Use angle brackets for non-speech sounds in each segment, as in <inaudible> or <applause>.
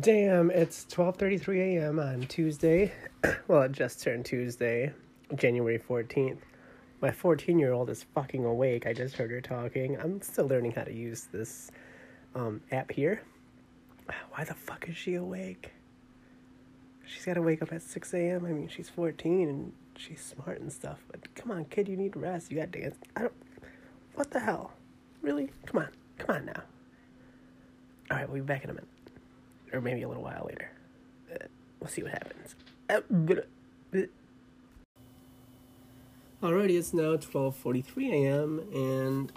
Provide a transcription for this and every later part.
Damn, it's 12:33 a.m. on Tuesday. <clears throat> well, it just turned Tuesday, January 14th. My 14-year-old is fucking awake. I just heard her talking. I'm still learning how to use this um, app here. <sighs> Why the fuck is she awake? She's got to wake up at 6 a.m. I mean, she's 14 and she's smart and stuff. But come on, kid, you need rest. You got to dance. I don't. What the hell? Really? Come on. Come on now. All right, we'll be back in a minute or maybe a little while later. Uh, we'll see what happens. Uh, Alrighty, it's now 12:43 a.m. and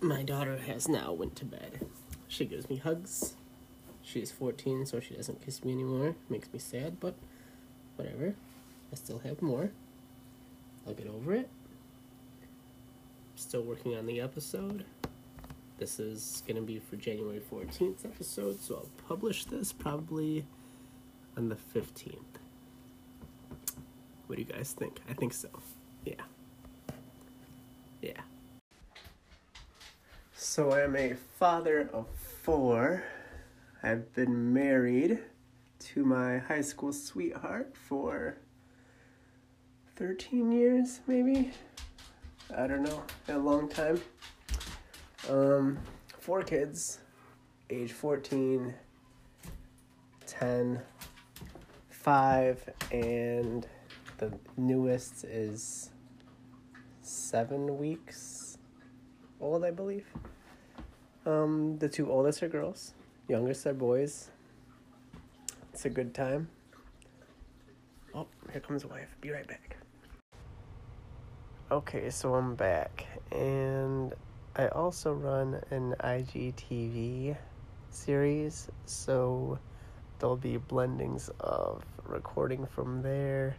my daughter has now went to bed. She gives me hugs. She's 14, so she doesn't kiss me anymore. Makes me sad, but whatever. I still have more. I'll get over it. Still working on the episode. This is going to be for January 14th episode, so I'll publish this probably on the 15th. What do you guys think? I think so. Yeah. Yeah. So I'm a father of four. I've been married to my high school sweetheart for 13 years, maybe? I don't know, a long time. Um, four kids, age 14, 10, 5, and the newest is seven weeks old, I believe. Um, the two oldest are girls, youngest are boys. It's a good time. Oh, here comes the wife. Be right back. Okay, so I'm back, and I also run an IGTV series, so there'll be blendings of recording from there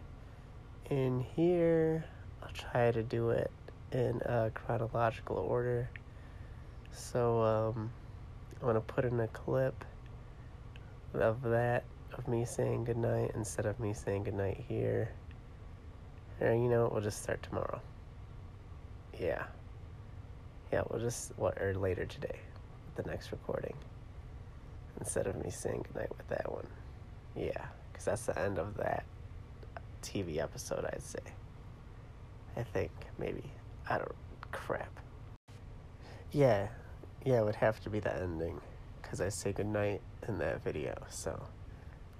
in here. I'll try to do it in a chronological order. So um, I'm gonna put in a clip of that of me saying goodnight instead of me saying goodnight here. And you know, we'll just start tomorrow. Yeah. Yeah, we'll just what or later today the next recording instead of me saying goodnight with that one. Yeah, because that's the end of that TV episode, I'd say. I think maybe I don't crap. Yeah, yeah, it would have to be the ending because I say goodnight in that video. So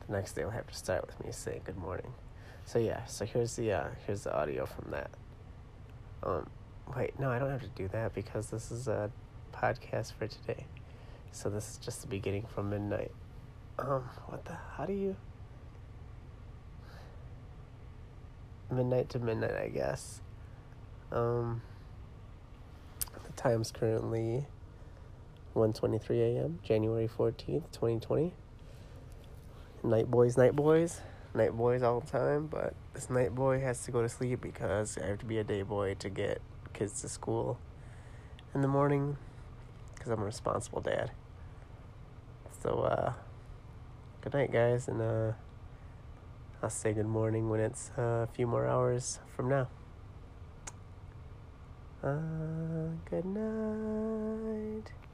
the next day will have to start with me saying good morning. So yeah, so here's the uh, here's the audio from that. Um, Wait, no, I don't have to do that because this is a podcast for today. So this is just the beginning from midnight. Um, what the? How do you? Midnight to midnight, I guess. Um, the time's currently 1:23 a.m. January 14th, 2020. Night boys, night boys, night boys all the time. But this night boy has to go to sleep because I have to be a day boy to get kids to school in the morning because I'm a responsible dad. So, uh, good night, guys, and uh, I'll say good morning when it's uh, a few more hours from now. Uh, good night.